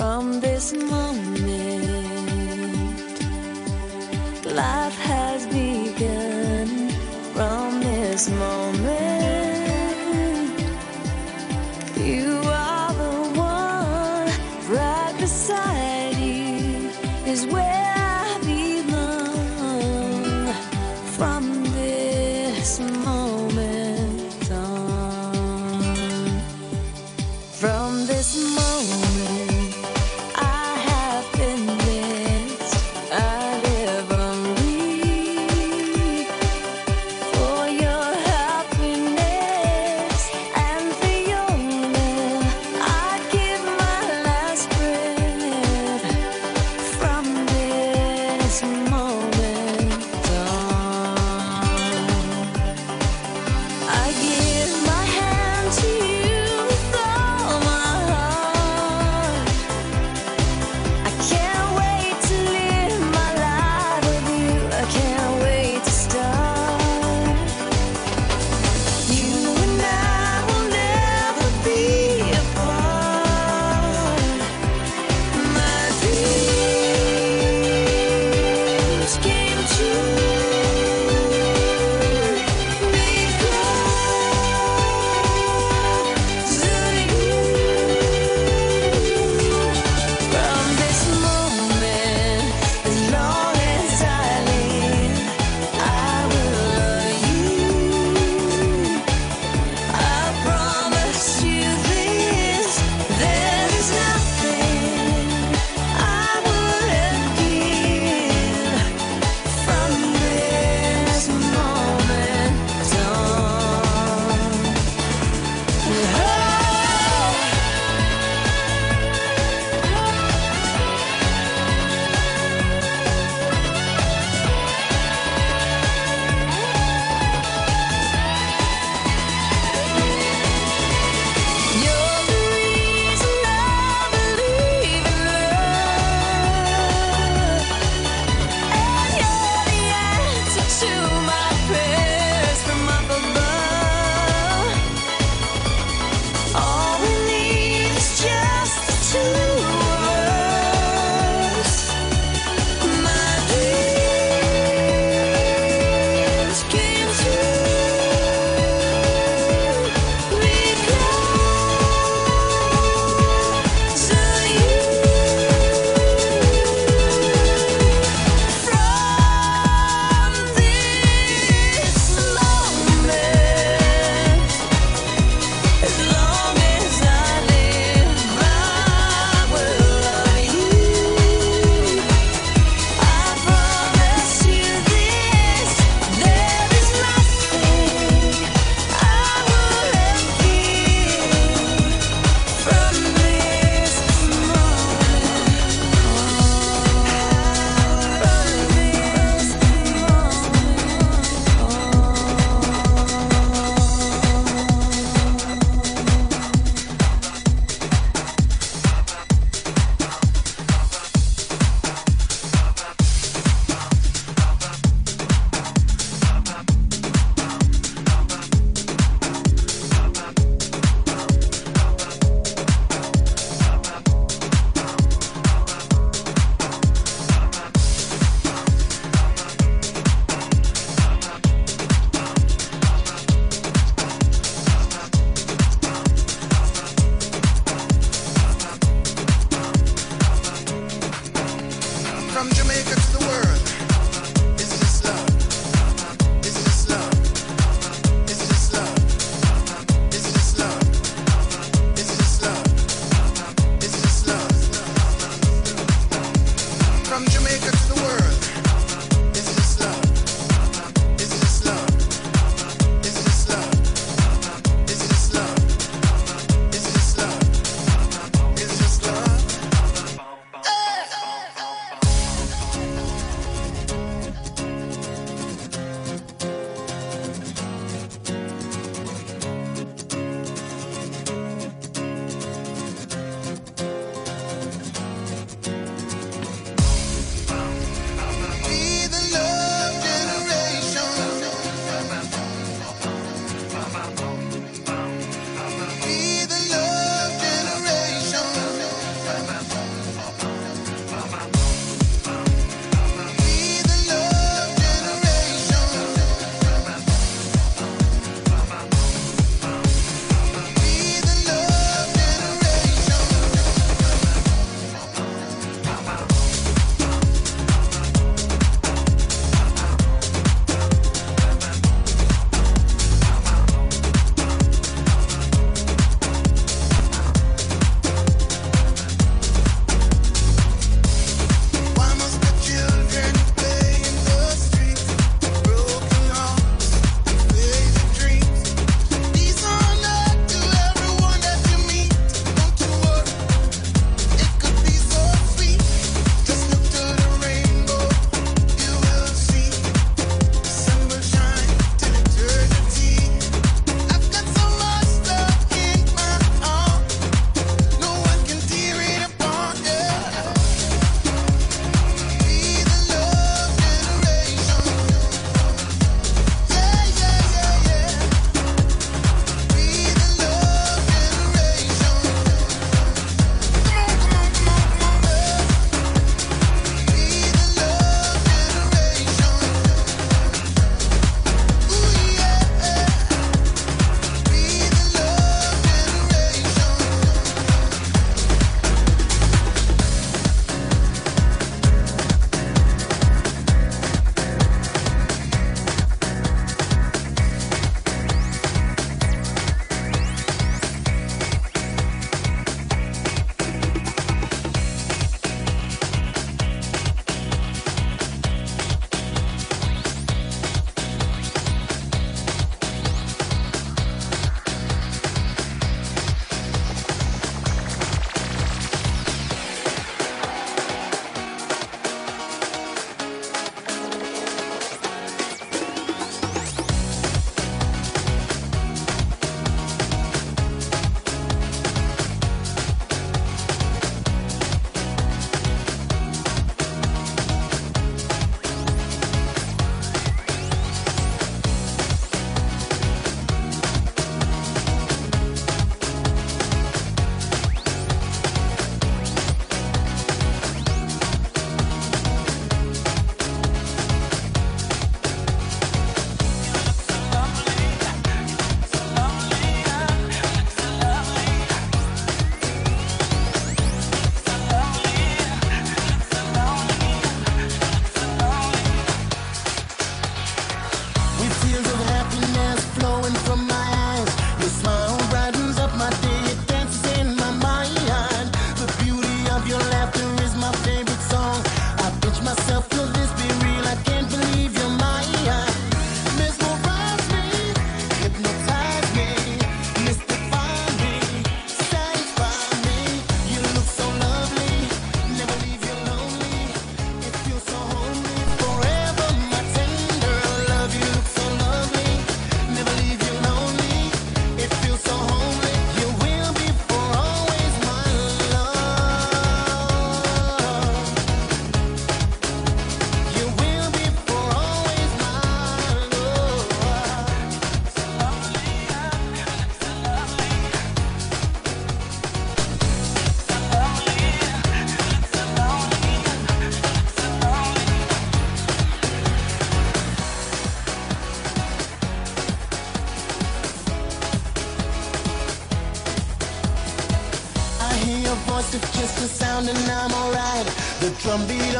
from this moment.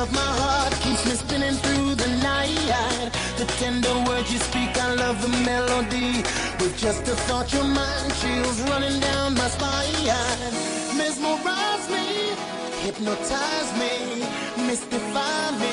Of my heart keeps me spinning through the night. The tender words you speak, I love the melody. With just a thought, your mind chills running down my spine. Mesmerize me, hypnotize me, mystify me,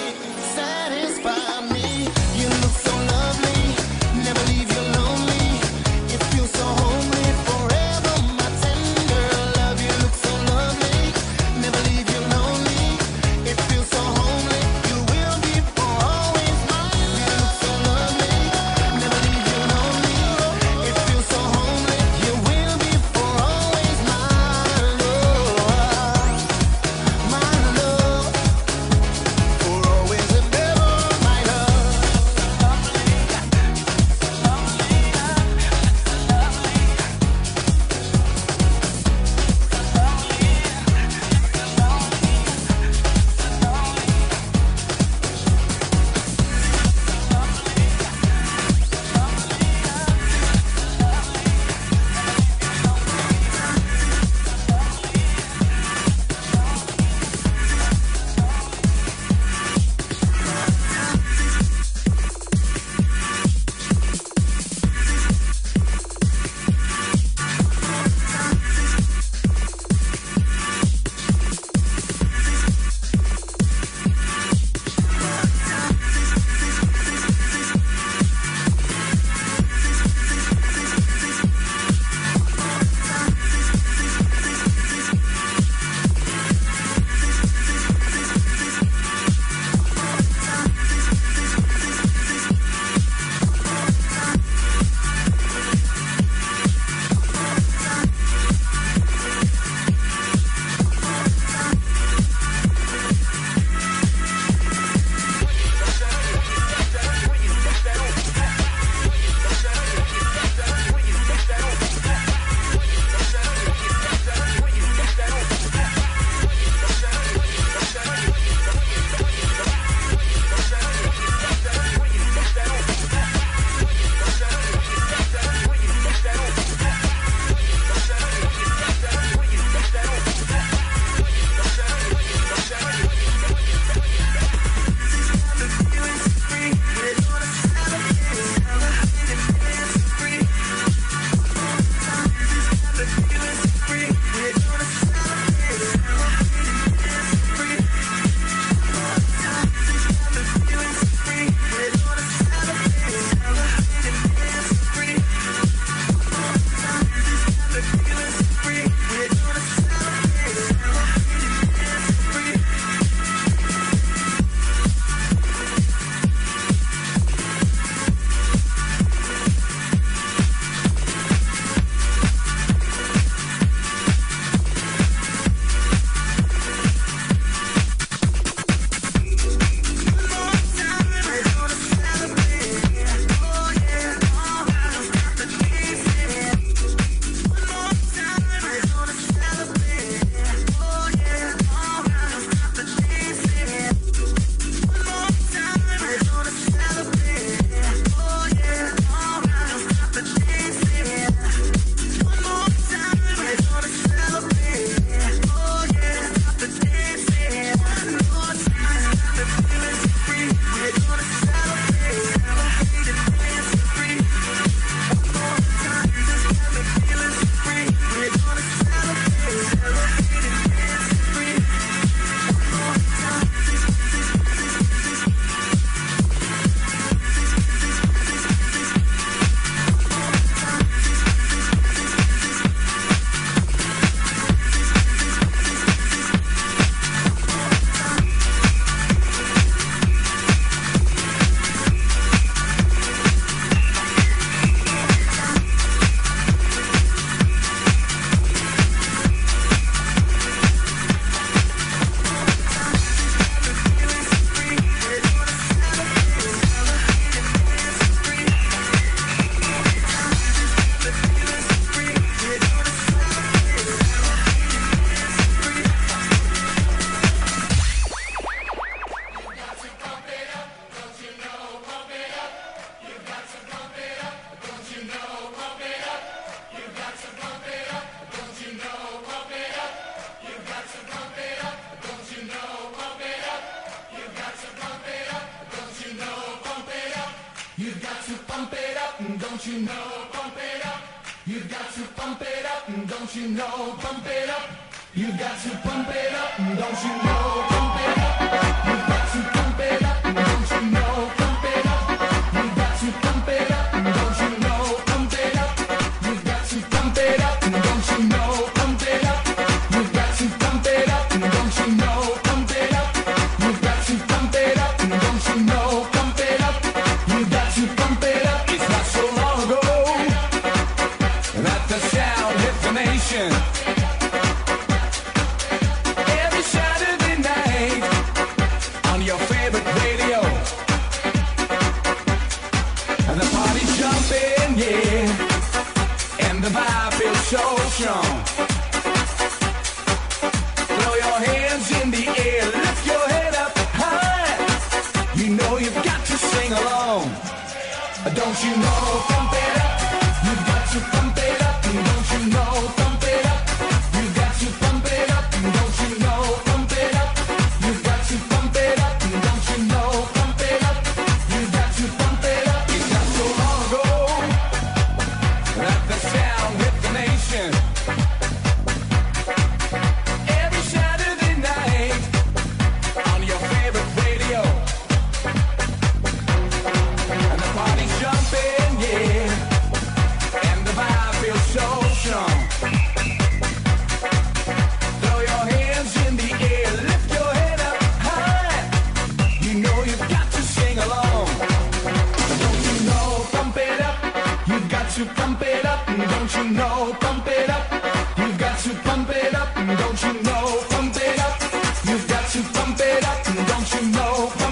you know?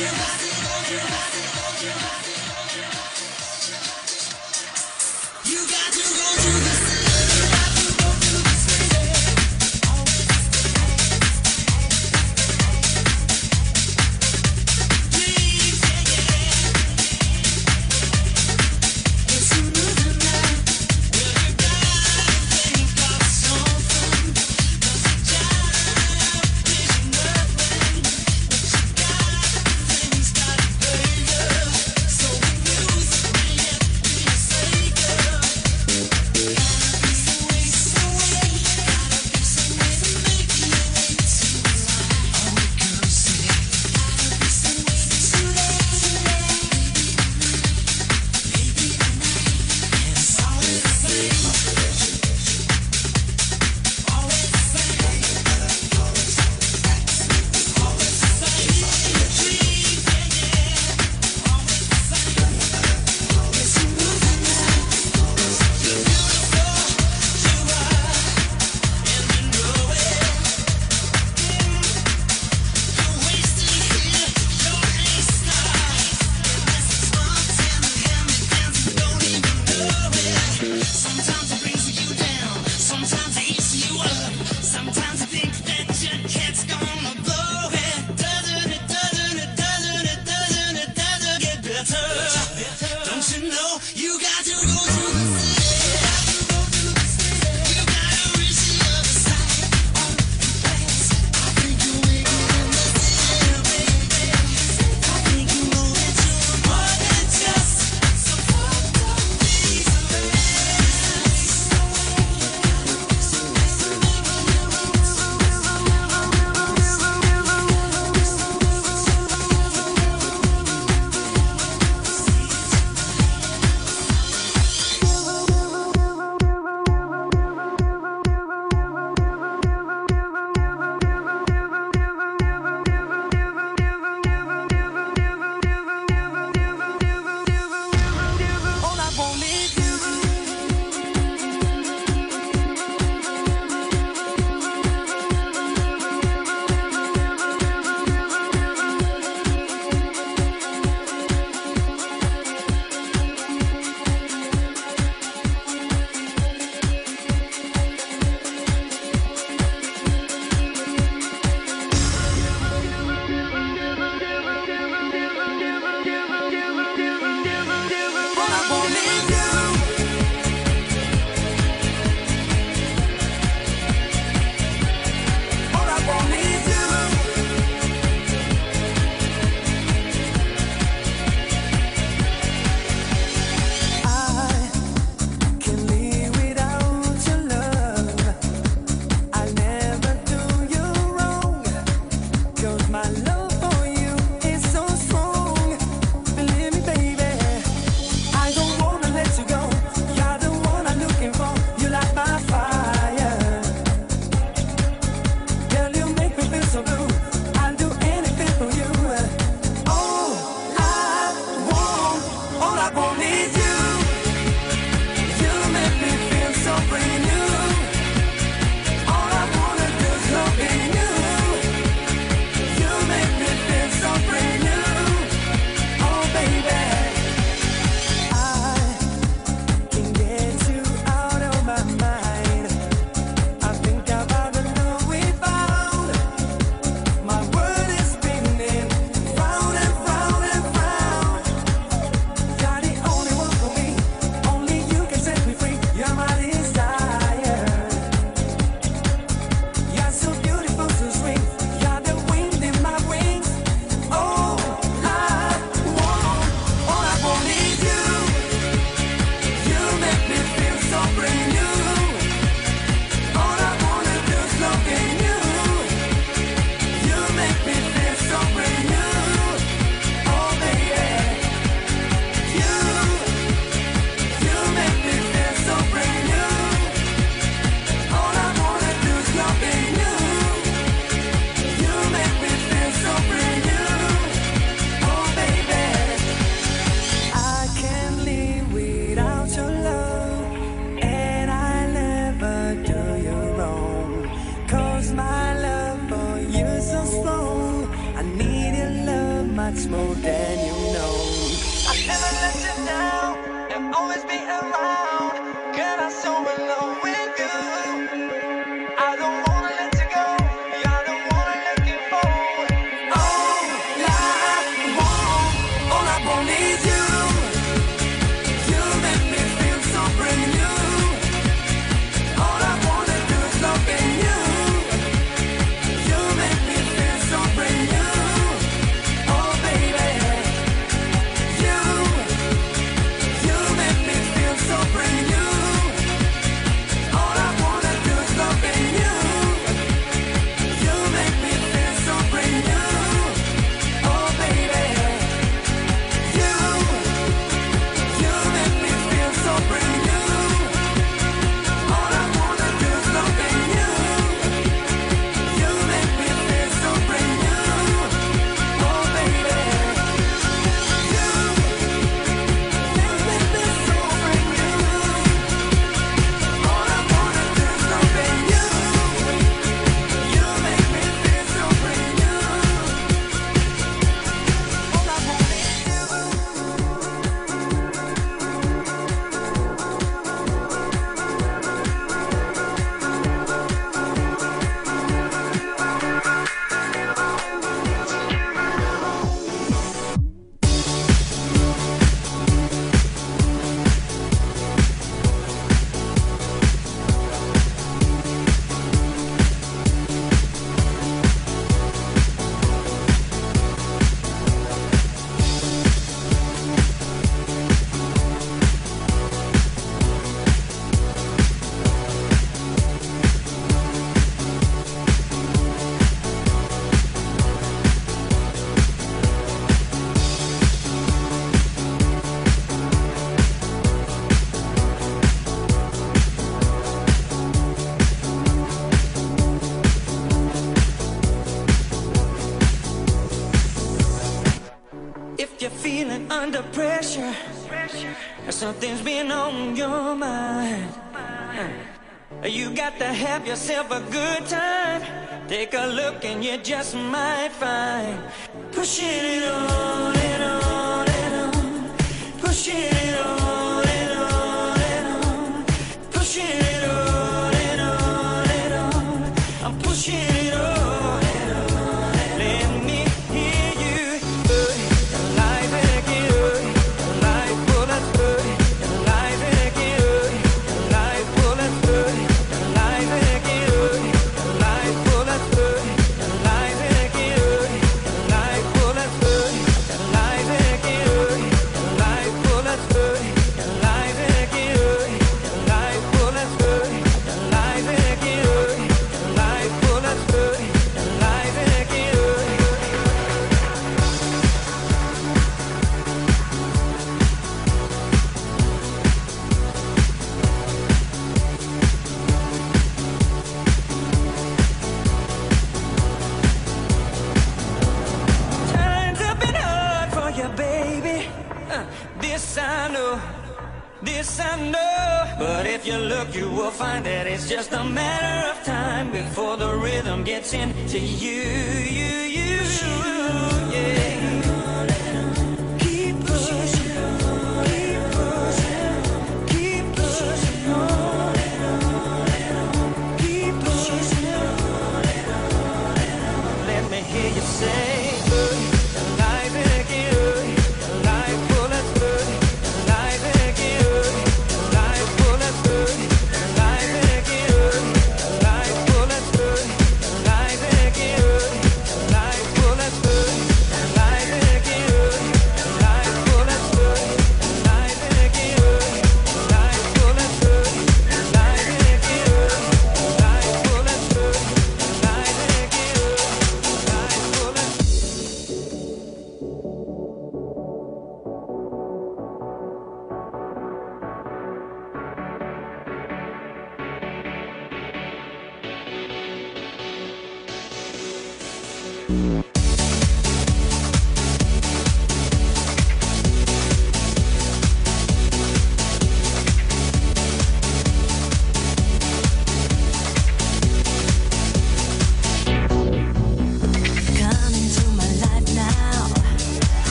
You, don't you, don't you. got to have yourself a good time. Take a look and you just might find pushing it on.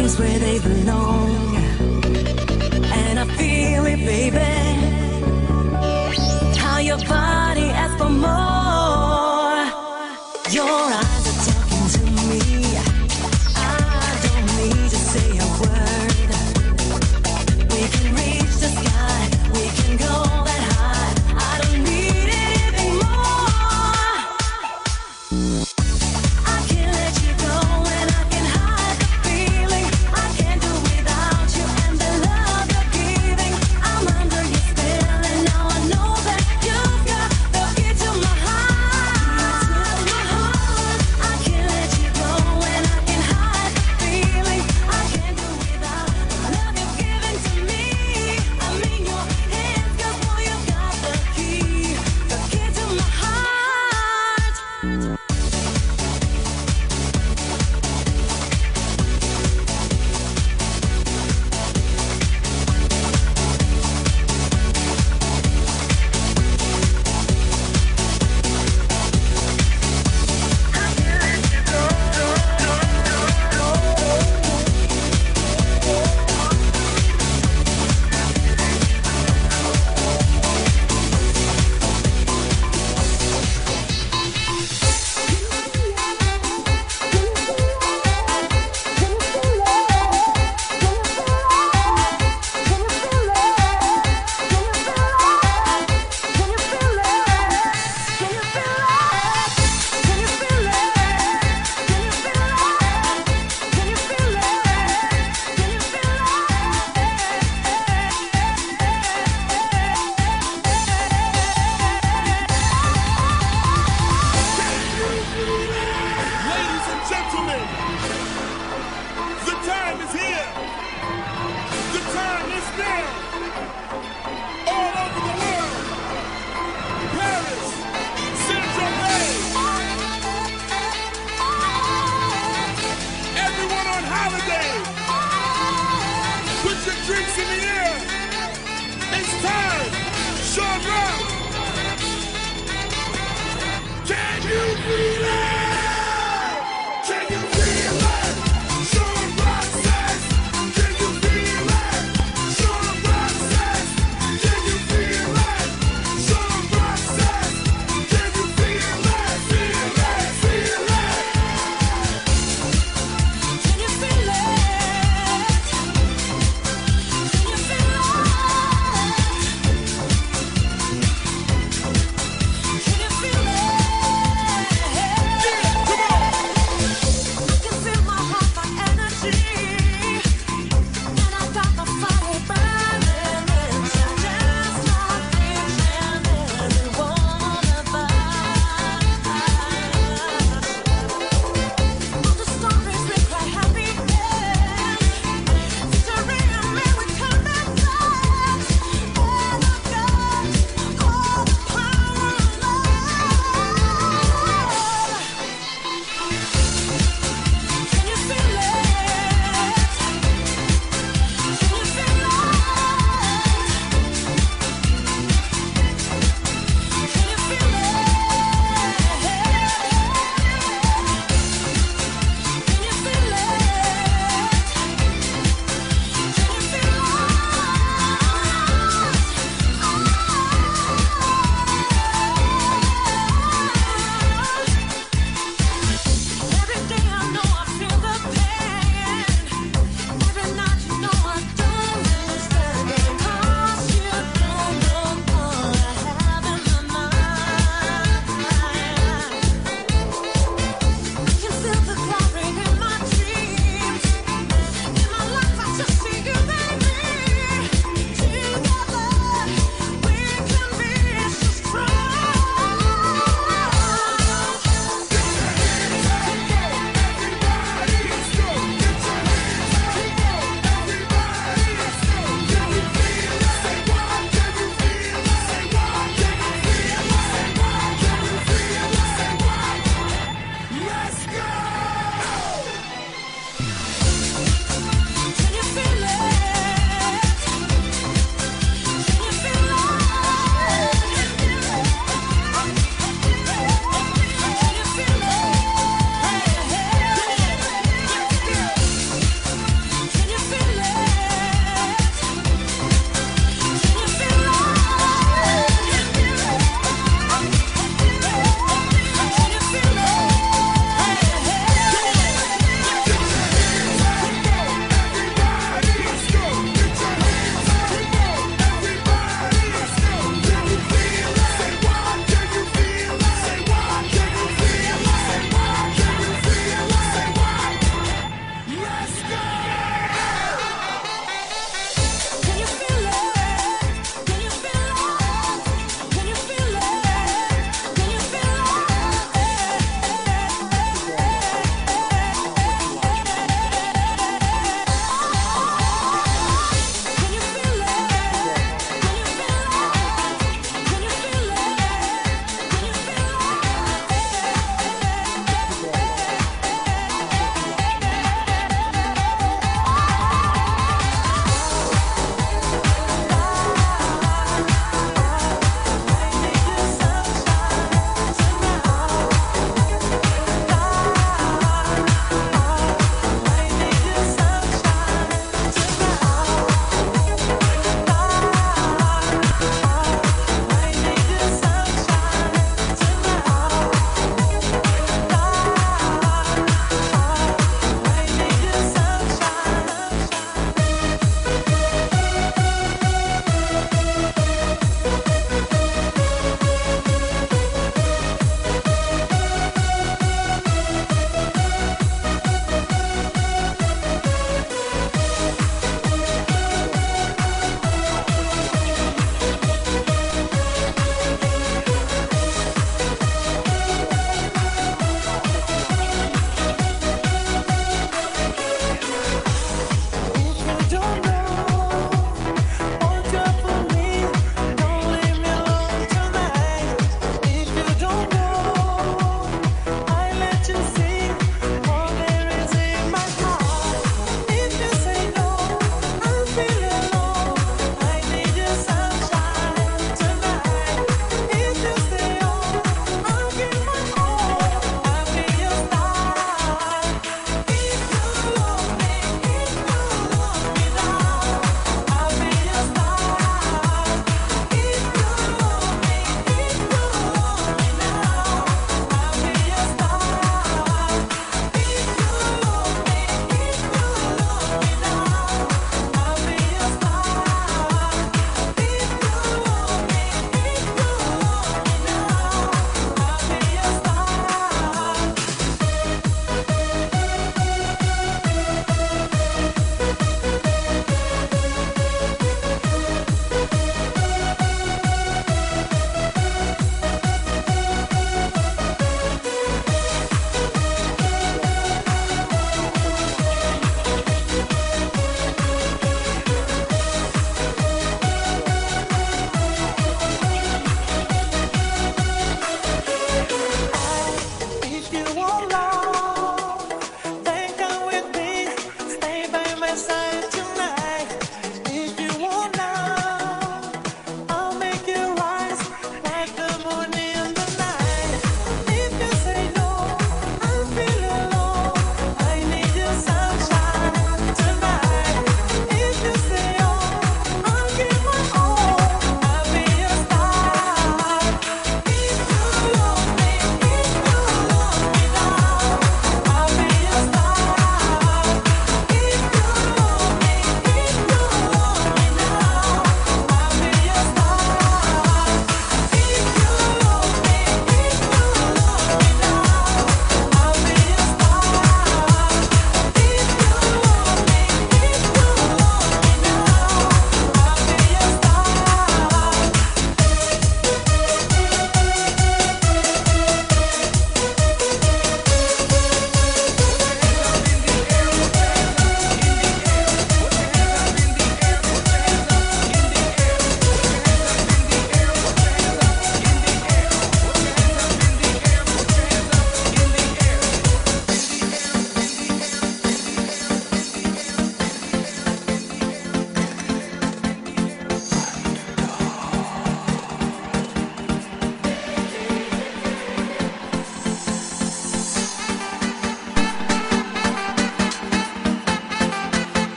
Your where they belong. And I feel it, baby. Holiday. Put your drinks in the air.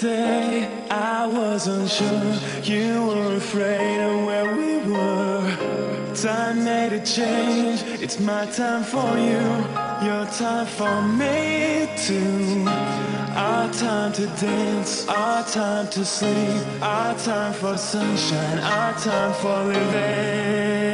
day I wasn't sure. You were afraid of where we were. Time made a change. It's my time for you. Your time for me too. Our time to dance. Our time to sleep. Our time for sunshine. Our time for living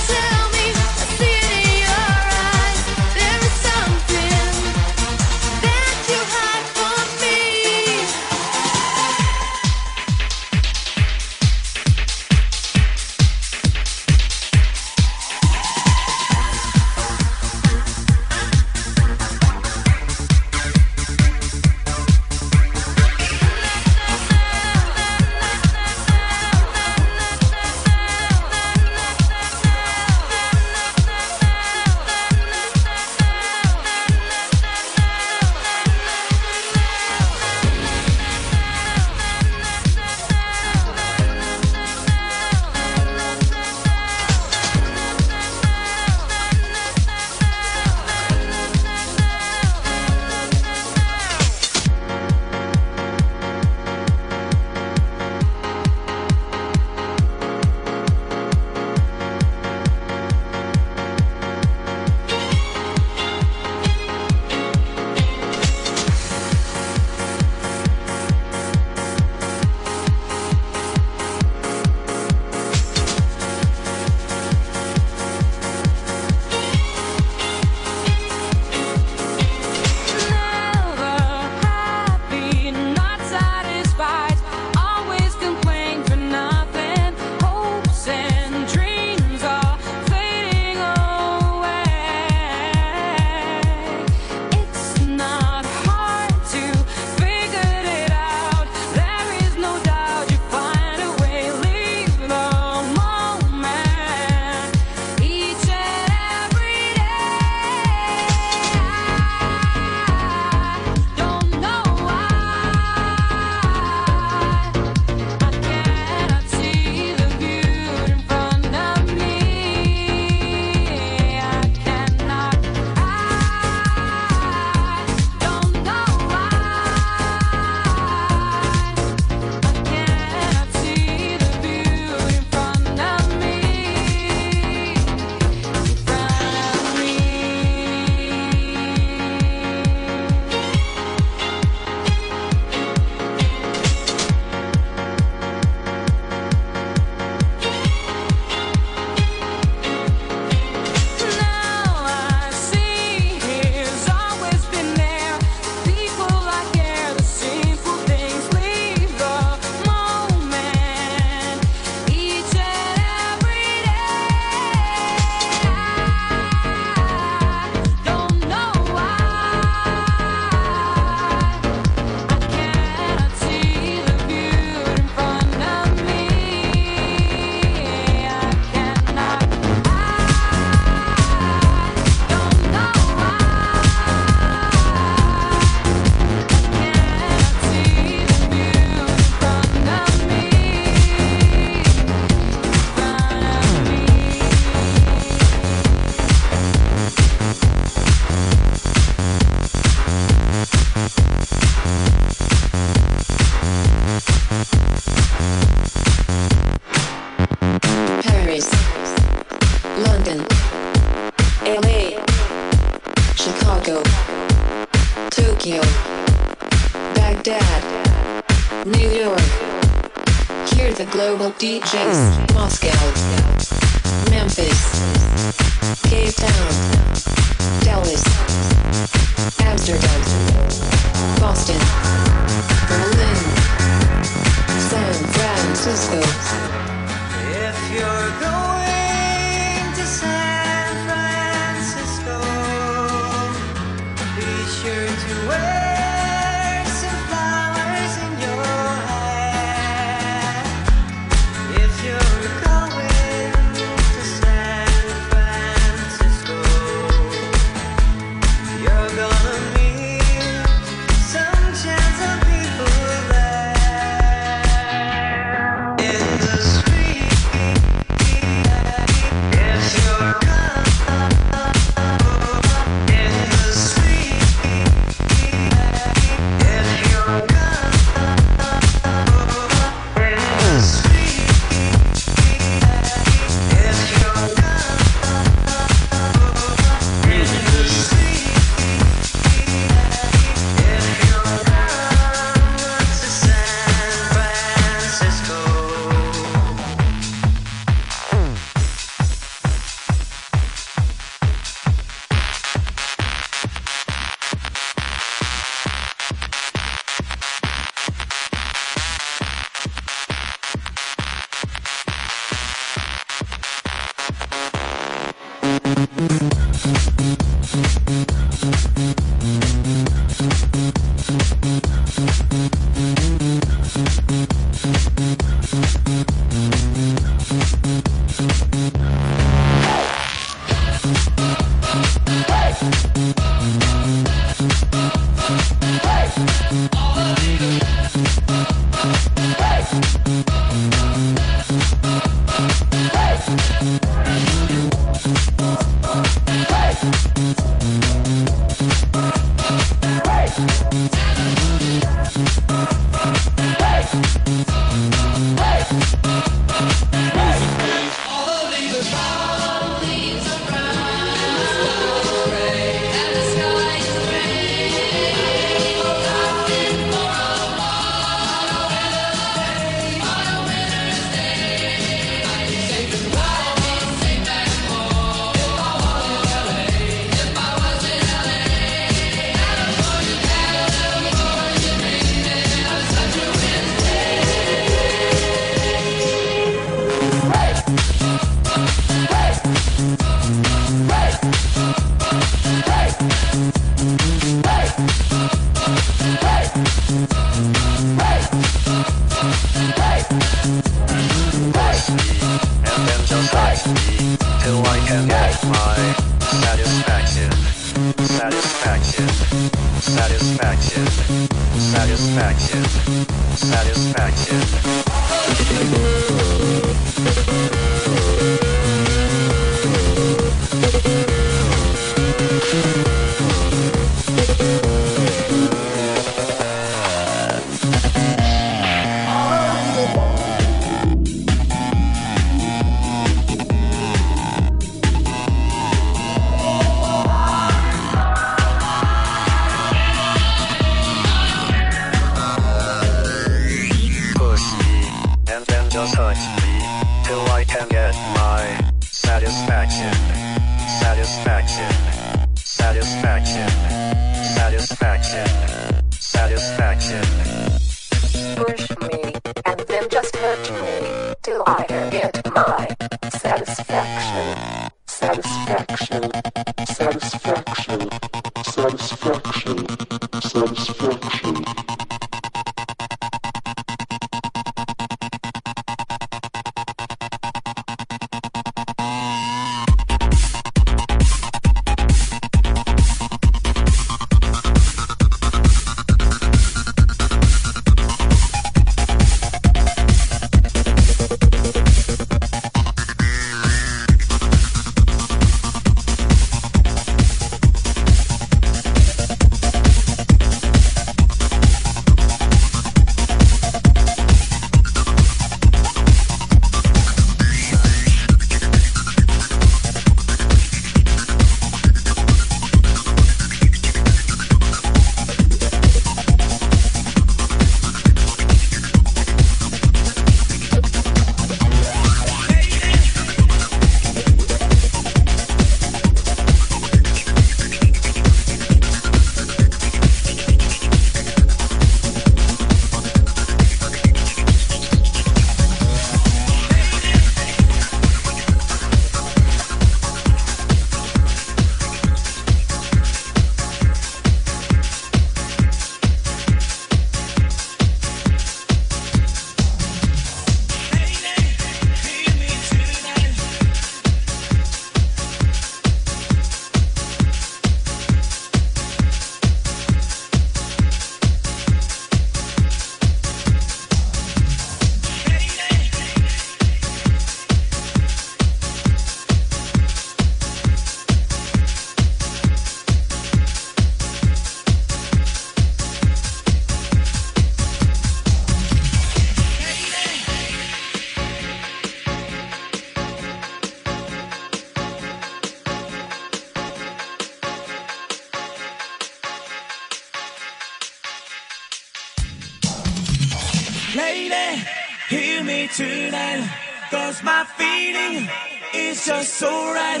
tonight. Cause my feeling is just so right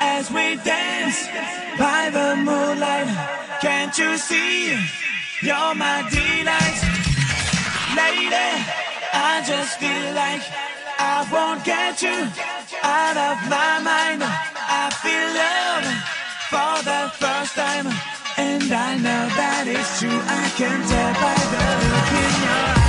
as we dance by the moonlight. Can't you see? You're my delight. Lady, I just feel like I won't get you out of my mind. I feel love for the first time. And I know that it's true. I can tell by the look in your eyes.